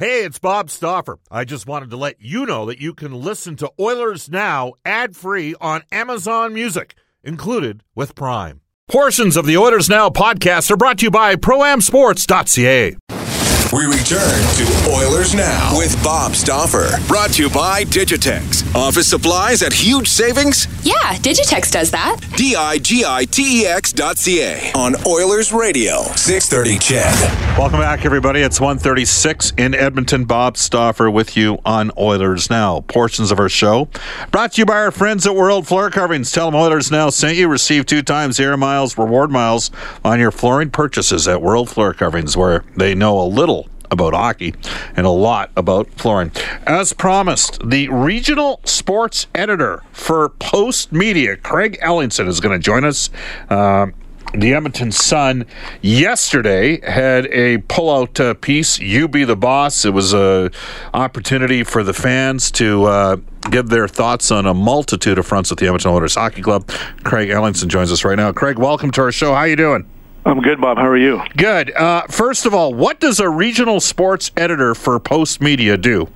Hey, it's Bob Stauffer. I just wanted to let you know that you can listen to Oilers Now ad free on Amazon Music, included with Prime. Portions of the Oilers Now podcast are brought to you by ProAmSports.ca. We return to Oilers Now with Bob Stauffer. Brought to you by Digitex. Office supplies at huge savings? Yeah, Digitex does that. D I G I T E X dot C A on Oilers Radio. 630 CHED. Welcome back, everybody. It's 136 in Edmonton. Bob Stauffer with you on Oilers Now. Portions of our show brought to you by our friends at World Floor Coverings. Tell them Oilers Now sent you. Receive two times air miles, reward miles on your flooring purchases at World Floor Coverings, where they know a little about hockey and a lot about flooring. As promised, the regional sports editor for Postmedia, Craig Ellingson, is going to join us. Um, the Edmonton Sun yesterday had a pullout uh, piece. You be the boss. It was a opportunity for the fans to uh, give their thoughts on a multitude of fronts at the Edmonton Oilers Hockey Club. Craig Ellingson joins us right now. Craig, welcome to our show. How are you doing? I'm good, Bob. How are you? Good. Uh, first of all, what does a regional sports editor for Postmedia do?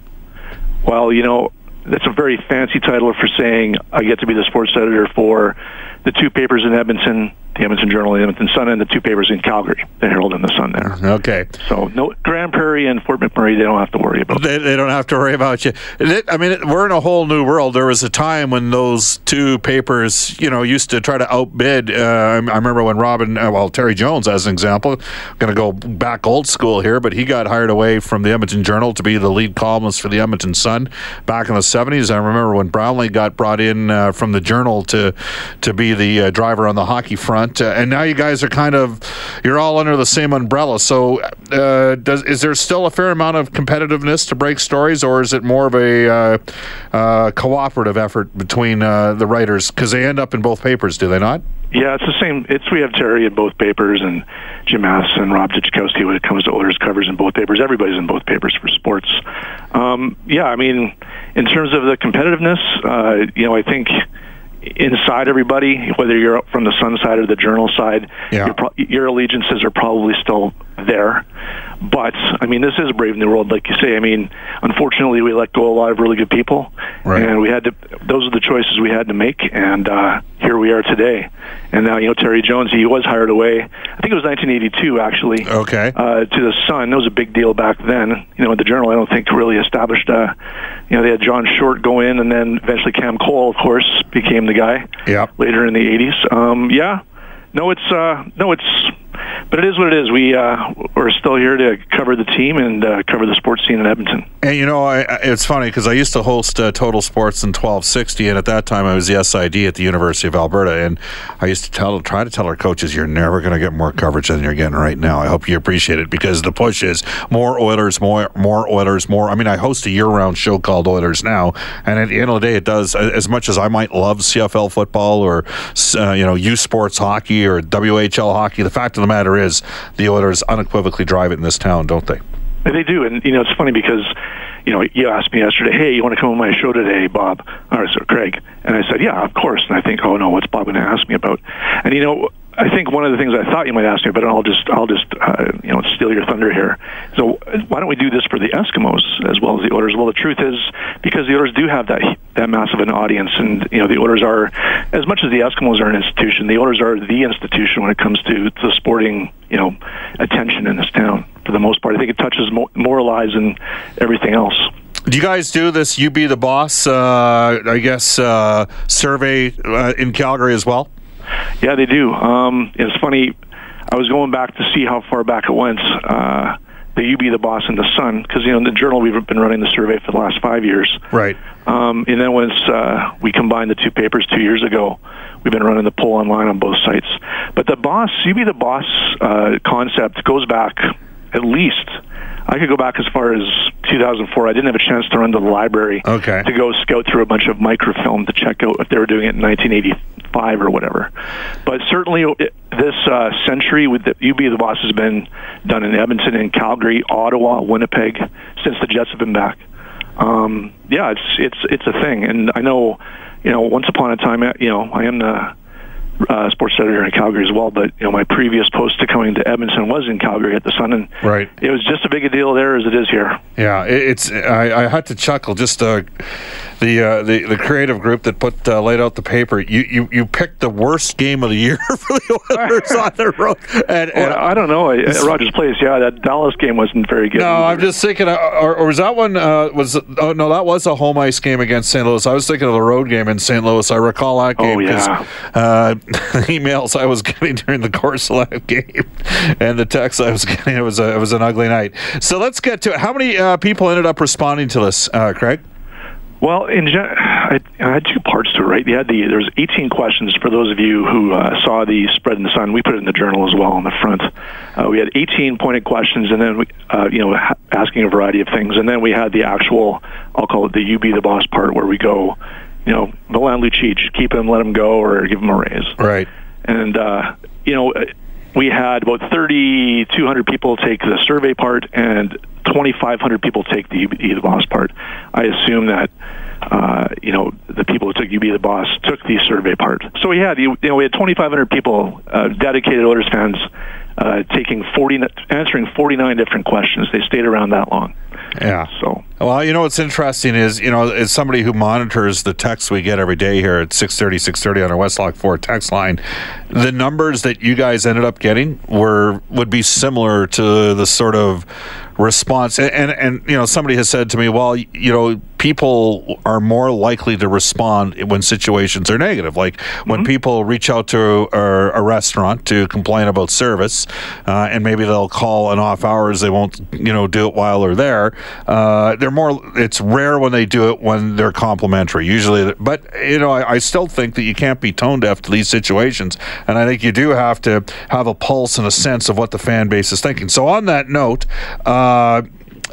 Well, you know, that's a very fancy title for saying I get to be the sports editor for the two papers in Edmonton, the Edmonton Journal, and the Edmonton Sun, and the two papers in Calgary, the Herald and the Sun. There. Okay. So no Grande Prairie and Fort McMurray, they don't have to worry about. They, they don't have to worry about you. It, I mean, it, we're in a whole new world. There was a time when those two papers, you know, used to try to outbid. Uh, I, I remember when Robin, uh, well, Terry Jones, as an example, I'm going to go back old school here, but he got hired away from the Edmonton Journal to be the lead columnist for the Edmonton Sun back in the '70s. I remember when Brownlee got brought in uh, from the Journal to to be the uh, driver on the hockey front, uh, and now you guys are kind of you're all under the same umbrella. So, uh, does is there still a fair amount of competitiveness to break stories, or is it more of a uh, uh, cooperative effort between uh, the writers because they end up in both papers, do they not? Yeah, it's the same. It's we have Terry in both papers and Jim and Rob Tychkowski when it comes to Oilers covers in both papers. Everybody's in both papers for sports. Um, yeah, I mean, in terms of the competitiveness, uh, you know, I think inside everybody, whether you're from the Sun side or the Journal side, Yeah. your, pro- your allegiances are probably still there. But I mean, this is a brave new world, like you say. I mean, unfortunately, we let go a lot of really good people, Right. and we had to. Those are the choices we had to make, and uh, here we are today. And now, you know, Terry Jones, he was hired away. I think it was 1982, actually Okay. uh, to the Sun. That was a big deal back then. You know, the Journal, I don't think really established. Uh, you know, they had John Short go in, and then eventually Cam Cole, of course, became the guy. Yeah. Later in the '80s. Um, yeah. No, it's uh, no, it's. But it is what it is. We uh, we're still here to cover the team and uh, cover the sports scene in Edmonton. And you know, I, it's funny because I used to host uh, Total Sports in 1260, and at that time I was the SID at the University of Alberta, and I used to tell, try to tell our coaches, "You're never going to get more coverage than you're getting right now." I hope you appreciate it because the push is more Oilers, more more Oilers, more. I mean, I host a year-round show called Oilers Now, and at the end of the day, it does as much as I might love CFL football or uh, you know U Sports hockey or WHL hockey. The fact of the matter is, the Oilers unequivocally drive it in this town, don't they? They do, and you know it's funny because you know you asked me yesterday, hey, you want to come on my show today, Bob? Or so Craig, and I said, yeah, of course. And I think, oh no, what's Bob going to ask me about? And you know, I think one of the things I thought you might ask me, but I'll just I'll just uh, you know steal your thunder here. So why don't we do this for the Eskimos as well as the Oilers? Well, the truth is because the Oilers do have that that massive an audience, and you know the Oilers are as much as the Eskimos are an institution, the Oilers are the institution when it comes to the sporting you know attention in this town for the most part. I think it touches mo- more lives than everything else. Do you guys do this? You be the boss. Uh, I guess uh, survey uh, in Calgary as well. Yeah, they do. Um, it's funny. I was going back to see how far back it went. Uh, the You Be the Boss and the Sun, because you know in the Journal we've been running the survey for the last five years. Right. Um, and then once uh, we combined the two papers two years ago, we've been running the poll online on both sites. But the boss, you be the boss uh, concept goes back at least. I could go back as far as 2004. I didn't have a chance to run to the library Okay. to go scout through a bunch of microfilm to check out if they were doing it in 1985 or whatever. But certainly this uh, century with the Be the Boss has been done in Edmonton and Calgary, Ottawa, Winnipeg since the Jets have been back um, yeah, it's it's it's a thing, and I know, you know, once upon a time, you know, I am the uh, sports editor in Calgary as well. But you know, my previous post to coming to Edmonton was in Calgary at the Sun, and right. it was just as big a deal there as it is here. Yeah, it's. I, I had to chuckle. Just uh, the uh, the the creative group that put uh, laid out the paper. You, you you picked the worst game of the year for the Oilers on the road. And, and well, I don't know. At Rogers Place, yeah, that Dallas game wasn't very good. No, either. I'm just thinking. Uh, or, or was that one? Uh, was oh no, that was a home ice game against St. Louis. I was thinking of the road game in St. Louis. I recall that game. Oh yeah. Emails I was getting during the course of that game, and the texts I was getting. It was a, it was an ugly night. So let's get to it. How many uh, people ended up responding to this, uh, Craig? Well, in gen- I, I had two parts to it, right? You had the there was 18 questions for those of you who uh, saw the spread in the sun. We put it in the journal as well on the front. Uh, we had 18 pointed questions, and then we, uh, you know, ha- asking a variety of things, and then we had the actual, I'll call it the "you be the boss" part, where we go, you know, Milan Lucic, keep him, let him go, or give him a raise. Right. And uh, you know, we had about 3,200 people take the survey part, and 2,500 people take the "You the boss" part. I assume that uh, you know the people who took "You Be the Boss" took the survey part. So we had you know we had 2,500 people, uh, dedicated Oilers fans, uh, taking 40 answering 49 different questions. They stayed around that long. Yeah. So. Well, you know what's interesting is you know as somebody who monitors the texts we get every day here at 6:30 6:30 on our Westlock Ford text line, the numbers that you guys ended up getting were would be similar to the sort of response and, and, and you know somebody has said to me well you know people are more likely to respond when situations are negative like when mm-hmm. people reach out to a, a, restaurant to complain about service uh, and maybe they'll call an off hours they won't you know do it while they're there uh, they're more it's rare when they do it when they're complimentary. Usually but you know I, I still think that you can't be tone deaf to these situations and I think you do have to have a pulse and a sense of what the fan base is thinking. So on that note uh,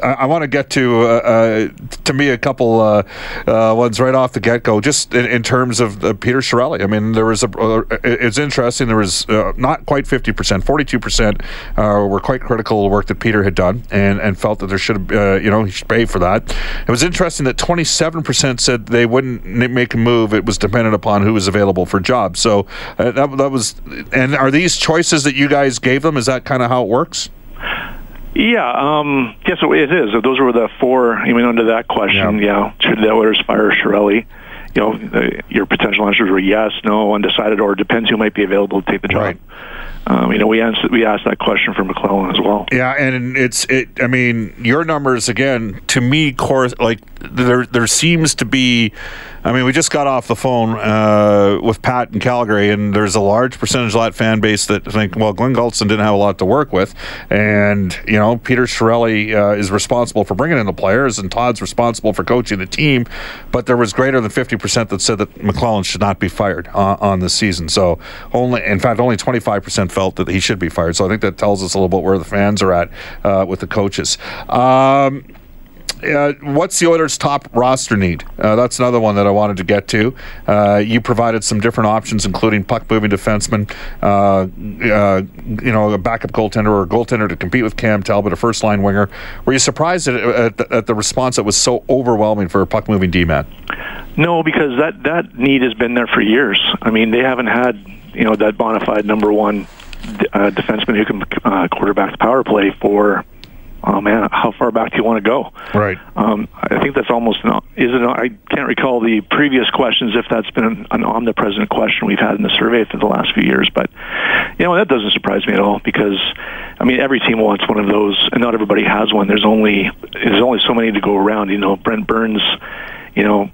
I, I want to get to uh, uh, to me a couple uh, uh, ones right off the get go, just in, in terms of Peter Chiarelli. I mean, there was a. it's interesting. There was not quite fifty percent, forty two percent were quite critical of the work that Peter had done, and, and felt that there should you know, he should pay for that. It was interesting that twenty seven percent said they wouldn't make a move. It was dependent upon who was available for jobs. So that that was. And are these choices that you guys gave them? Is that kind of how it works? Yeah, um, yes, it is. Those were the four. I mean, under that question, yeah, yeah should the Oilers fire Chiarelli? You know, the, your potential answers were yes, no, undecided, or depends who might be available to take the job. Right. Um, you know, we answered, we asked that question for McLellan as well. Yeah, and it's it. I mean, your numbers again to me, course like there there seems to be. I mean, we just got off the phone uh, with Pat in Calgary, and there's a large percentage of that fan base that think, well, Glen Gulutzan didn't have a lot to work with, and you know, Peter Chiarelli uh, is responsible for bringing in the players, and Todd's responsible for coaching the team, but there was greater than 50% that said that McLellan should not be fired uh, on this season. So only, in fact, only 25% felt that he should be fired. So I think that tells us a little bit where the fans are at uh, with the coaches. Um, uh, what's the Oilers' top roster need? Uh, that's another one that I wanted to get to. Uh, you provided some different options, including puck moving defenseman, uh, uh, you know, a backup goaltender or a goaltender to compete with Cam Talbot, a first line winger. Were you surprised at, at, the, at the response that was so overwhelming for a puck moving D man? No, because that that need has been there for years. I mean, they haven't had you know that bona fide number one uh, defenseman who can uh, quarterback the power play for oh man, far back do you want to go? Right. Um, I think that's almost an, is it? I can't recall the previous questions if that's been an, an omnipresent question we've had in the survey for the last few years. But you know that doesn't surprise me at all because I mean every team wants one of those, and not everybody has one. There's only there's only so many to go around. You know, Brent Burns. You know,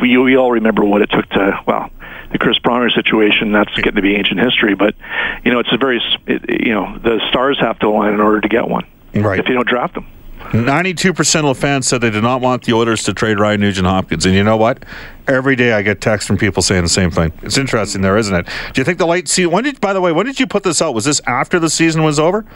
we, we all remember what it took to well the Chris Pronger situation, that's getting to be ancient history. But you know, it's a very it, you know the stars have to align in order to get one. Right. If you don't draft them. 92% of the fans said they did not want the Oilers to trade Ryan Nugent Hopkins. And you know what? Every day I get texts from people saying the same thing. It's interesting there, isn't it? Do you think the late season, when did, by the way, when did you put this out? Was this after the season was over?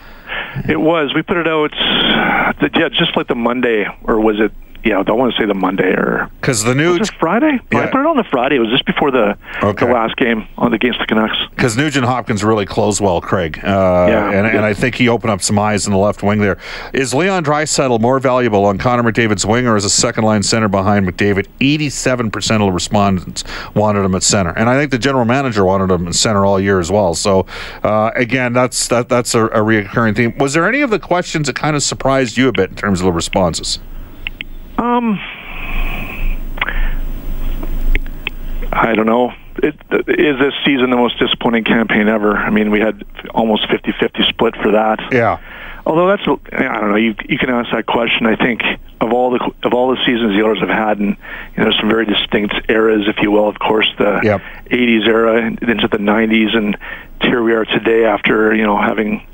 It was. We put it out, yeah, just like the Monday, or was it yeah, I don't want to say the Monday or because the new was Friday. Yeah. I put it on the Friday. It was just before the Okay. the last game on the against the Canucks. because Nugent Hopkins really closed well, Craig. Uh, Yeah. and, and I think he opened up some eyes in the left wing there. Is Leon Draisaitl more valuable on Connor McDavid's wing or as a second line center behind McDavid? 87% of the respondents wanted him at center. And I think the general manager wanted him at center all year as well. So, uh, again, that's that, that's a, a reoccurring theme. Was there any of the questions that kind of surprised you a bit in terms of the responses? Um, I don't know. It, is this season the most disappointing campaign ever? I mean, we had almost 50-50 split for that. Yeah. Although that's, I don't know. You you can ask that question. I think of all the of all the seasons the Oilers have had, and you know, some very distinct eras, if you will. Of course, the Yep. '80s era and into the '90s, and here we are today after you know having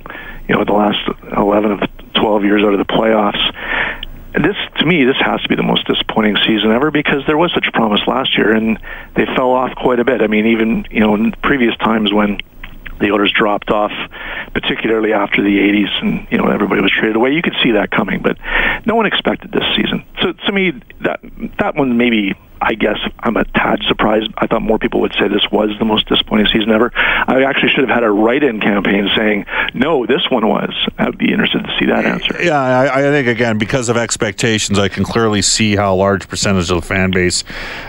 you know the last 11 of 12 years out of the playoffs. This, to me, this has to be the most disappointing season ever because there was such promise last year, and they fell off quite a bit. I mean, even you know, in previous times when the orders dropped off, particularly after the 80s, and you know everybody was traded away. You could see that coming, but no one expected this season. So to me, that that one maybe I guess I'm a tad surprised. I thought more people would say this was the most disappointing season ever. I actually should have had a write-in campaign saying no, this one was. I'd be interested to see that answer. Yeah, I, I think again because of expectations, I can clearly see how a large percentage of the fan base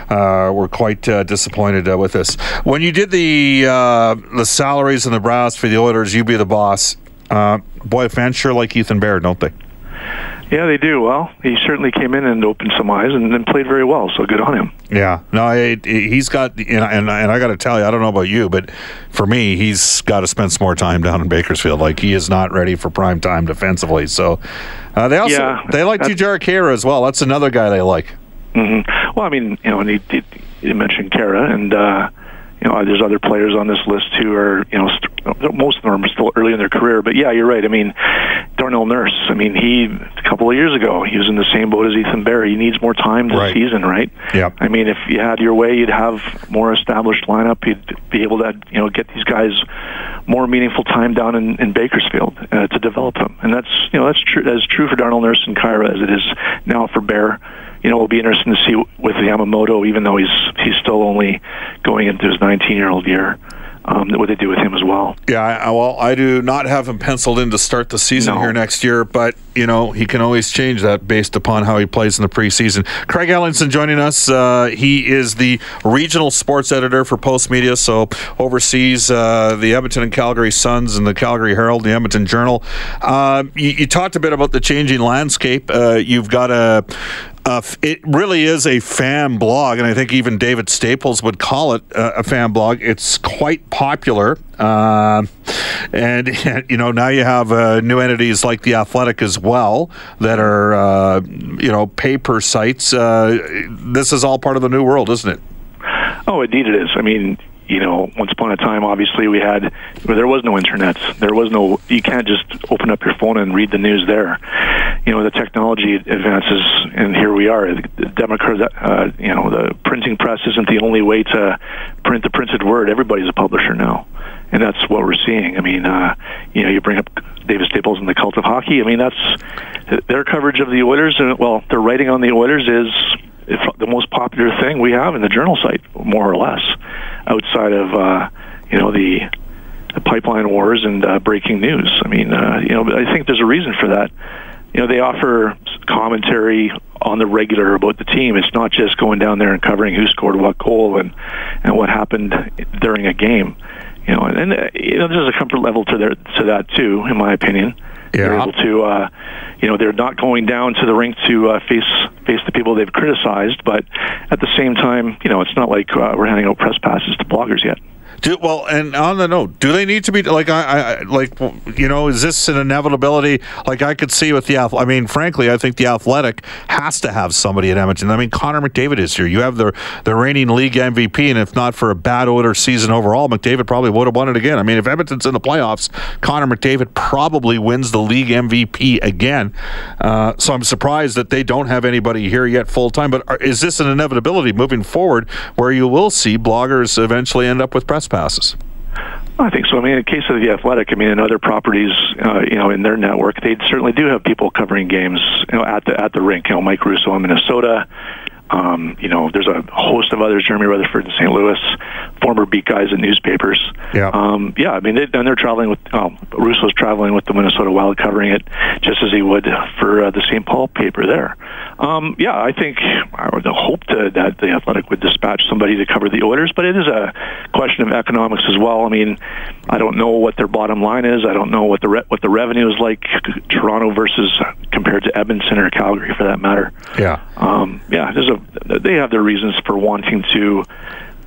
uh, were quite uh, disappointed uh, with this. When you did the uh, the salaries and the brows for the Oilers, you be the boss. Uh, boy, fans sure like Ethan Bear, don't they? Yeah, they do. Well, he certainly came in and opened some eyes and, and played very well. So good on him. Yeah, no, it, it- he's got, and, and, and I got to tell you, I don't know about you, but for me, he's got to spend some more time down in Bakersfield. Like he is not ready for prime time defensively. So uh, they also Yeah, they like Jujhar Khaira as well. That's another guy they like. hmm Well, I mean, you know, and he, he, he mentioned Kara, and uh, you know, there's other players on this list who are, you know, st- most of them are still early in their career. But yeah, you're right. I mean, Darnell Nurse. I mean, he a couple of years ago he was in the same boat as Ethan Bear. He needs more time this Right. season, right? Yeah. I mean, if you had your way, you'd have more established lineup. You'd be able to, you know, get these guys more meaningful time down in, in Bakersfield uh, to develop them. And that's, you know, that's true. That's true for Darnell Nurse and Khaira as it is now for Bear. You know, it'll be interesting to see with Yamamoto, even though he's he's still only going into his 19 year old year, um, what they do with him as well. Yeah, I, well, I do not have him penciled in to start the season No. here next year, but you know he can always change that based upon how he plays in the preseason. Craig Ellingson joining us. Uh, he is the regional sports editor for Postmedia, so oversees uh, the Edmonton and Calgary Suns and the Calgary Herald, the Edmonton Journal. Uh, you, you talked a bit about the changing landscape. Uh, you've got a. Uh, it really is a fan blog, and I think even David Staples would call it uh, a fan blog. It's quite popular, uh, and you know now you have uh, new entities like the Athletic as well that are uh, you know paper sites. Uh, this is all part of the new world, isn't it? Oh, indeed it is. I mean, you know, once upon a time, obviously we had where there was no internet. There was no. You can't just open up your phone and read the news there. You know, the technology advances, and here we are. The Democrat, uh, you know, the printing press isn't the only way to print the printed word. Everybody's a publisher now. And that's what we're seeing. I mean, uh, you know, you bring up David Staples and the cult of hockey. I mean, that's their coverage of the Oilers. And well, their writing on the Oilers is the most popular thing we have in the journal site, more or less, outside of uh, you know the, the pipeline wars and uh, breaking news. I mean, uh, you know, I think there's a reason for that. You know, they offer commentary on the regular about the team. It's not just going down there and covering who scored what goal and and what happened during a game. You know, and, and uh, you know, there's a comfort level to their to that too, in my opinion. They're Yeah. able to, uh, you know, they're not going down to the rink to uh, face face the people they've criticized, but at the same time, you know, it's not like uh, we're handing out press passes to bloggers yet. Do, well, and on the note, do they need to be like I, I like you know is this an inevitability? Like I could see with the I mean, frankly, I think the Athletic has to have somebody at Edmonton. I mean, Connor McDavid is here. You have the the reigning league MVP, and if not for a bad order season overall, McDavid probably would have won it again. I mean, if Edmonton's in the playoffs, Connor McDavid probably wins the league MVP again. Uh, so I'm surprised that they don't have anybody here yet full time. But are, is this an inevitability moving forward, where you will see bloggers eventually end up with press passes? I think so. I mean, in the case of the Athletic, I mean, in other properties, uh, you know, in their network, they certainly do have people covering games, you know, at the at the rink. You know, Mike Russo in Minnesota. Um, you know, there's a host of others, Jeremy Rutherford in St. Louis, former beat guys in newspapers. Yeah. Um, yeah, I mean, they, and they're traveling with, um, Russo's traveling with the Minnesota Wild covering it just as he would for uh, the St. Paul paper there. Um, yeah, I think I would hope to, that the Athletic would dispatch somebody to cover the Oilers, but it is a question of economics as well. I mean, I don't know what their bottom line is. I don't know what the re- what the revenue is like Toronto versus compared to Edmonton or Calgary for that matter. Yeah. Um, yeah, there's a they have their reasons for wanting to,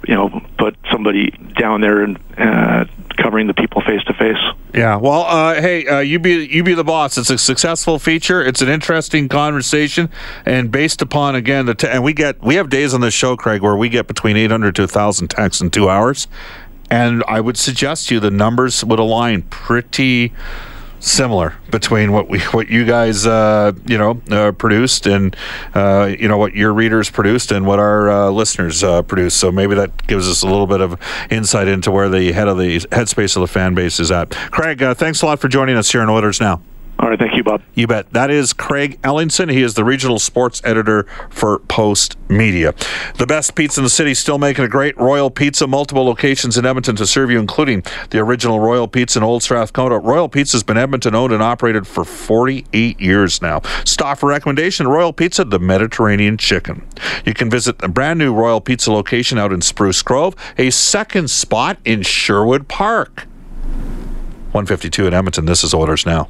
you know, put somebody down there and uh, covering the people face to face. Yeah. Well, uh, hey, uh, you be you be the boss. It's a successful feature. It's an interesting conversation, and based upon again the t- and we get we have days on this show, Craig, where we get between 800 to 1,000 texts in two hours, and I would suggest to you the numbers would align pretty similar between what we what you guys uh, you know uh, produced and uh, you know what your readers produced and what our uh, listeners uh, produced. So maybe that gives us a little bit of insight into where the head of the headspace of the fan base is at. Craig, uh, thanks a lot for joining us here in Oilers now. All right, thank you, Bob. You bet. That is Craig Ellingson. He is the regional sports editor for Post Media. The best pizza in the city, still making a great Royal Pizza. Multiple locations in Edmonton to serve you, including the original Royal Pizza in Old Strathcona. Royal Pizza has been Edmonton owned and operated for 48 years now. Stauffer recommendation Royal Pizza, the Mediterranean chicken. You can visit the brand new Royal Pizza location out in Spruce Grove, a second spot in Sherwood Park. 152 in Edmonton. This is Oilers Now.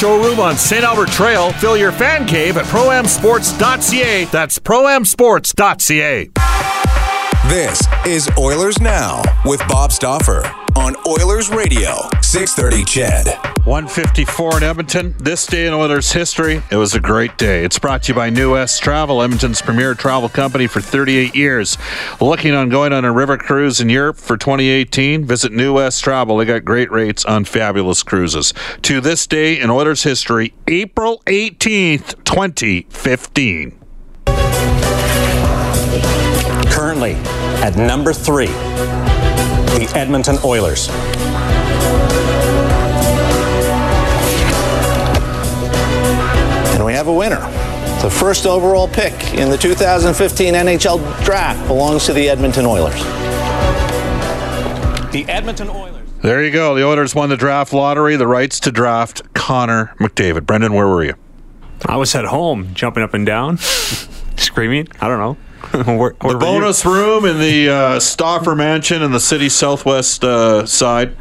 showroom on St. Albert Trail. Fill your fan cave at proamsports.ca. That's proamsports.ca. This is Oilers Now with Bob Stauffer on Oilers Radio, 630 CHED. 154 in Edmonton. This day in Oilers history, it was a great day. It's brought to you by New West Travel, Edmonton's premier travel company for 38 years. Looking on going on a river cruise in Europe for 2018? Visit New West Travel. They got great rates on fabulous cruises. To this day in Oilers history, April 18th, 2015. Currently at number three, the Edmonton Oilers. Have a winner. The first overall pick in the 2015 NHL draft belongs to the Edmonton Oilers. The Edmonton Oilers. There you go. The Oilers won the draft lottery, the rights to draft Connor McDavid. Brendan, where were you? I was at home, jumping up and down, screaming. I don't know. where, where The were you? bonus room in the uh, Stauffer Mansion in the city's southwest uh, side.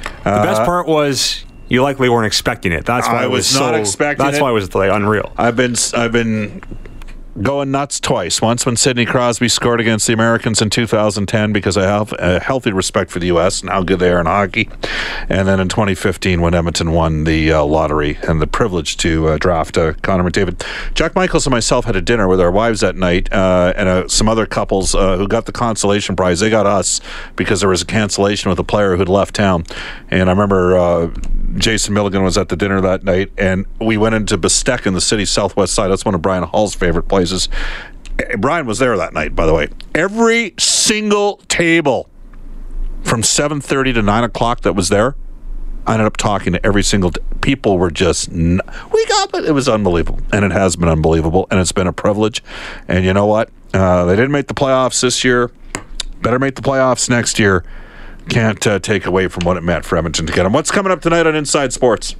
The best part was you likely weren't expecting it. That's why I was, was not so, expecting That's it. why it was like unreal. I've been I've been going nuts twice. Once when Sidney Crosby scored against the Americans in 2010 because I have a healthy respect for the U.S. and how good they are in hockey, and then in 2015 when Edmonton won the uh, lottery and the privilege to uh, draft uh, Connor McDavid. Jack Michaels and myself had a dinner with our wives that night, uh, and uh, some other couples uh, who got the consolation prize. They got us because there was a cancellation with a player who'd left town, and I remember. Jason Milligan was at the dinner that night, and we went into Bestek in the city's southwest side. That's one of Brian Hall's favorite places. Eh, Brian was there that night, by the way. Every single table from 7.30 to 9 o'clock that was there, I ended up talking to every single t- people were just n- we got it. It was unbelievable, and it has been unbelievable, and it's been a privilege. And you know what? Uh, they didn't make the playoffs this year. Better make the playoffs next year. Can't uh, take away from what it meant for Edmonton to get them. What's coming up tonight on Inside Sports?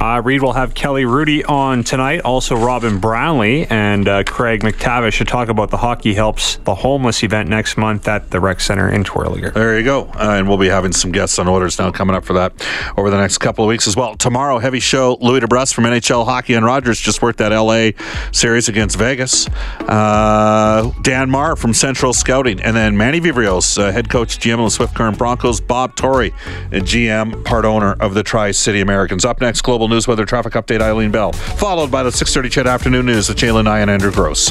Uh, Reed will have Kelly Hrudey on tonight, also Robin Brownlee and uh, Craig MacTavish to talk about the Hockey Helps the Homeless event next month at the Rec Center in Terwillegar. There you go. Uh, and we'll be having some guests on Oilers now coming up for that over the next couple of weeks as well. Tomorrow, heavy show. Louie DeBrusk from NHL Hockey and Rogers just worked that LA series against Vegas. Uh, Dan Marr from Central Scouting. And then Manny Viveiros, uh, head coach, GM of the Swift Current Broncos. Bob Tory, GM, part owner of the Tri City Americans. Up next, Global News Weather Traffic Update, Eileen Bell. Followed by the 630 CHED Afternoon News with Jalen Nye and Andrew Gross.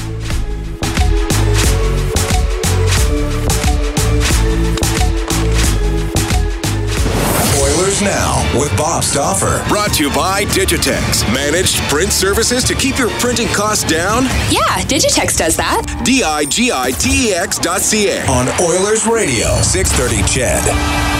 Oilers Now with Bob Stauffer. Brought to you by Digitex. Managed print services to keep your printing costs down? Yeah, Digitex does that. D I G I T E X dot C A. On Oilers Radio, 630 CHED.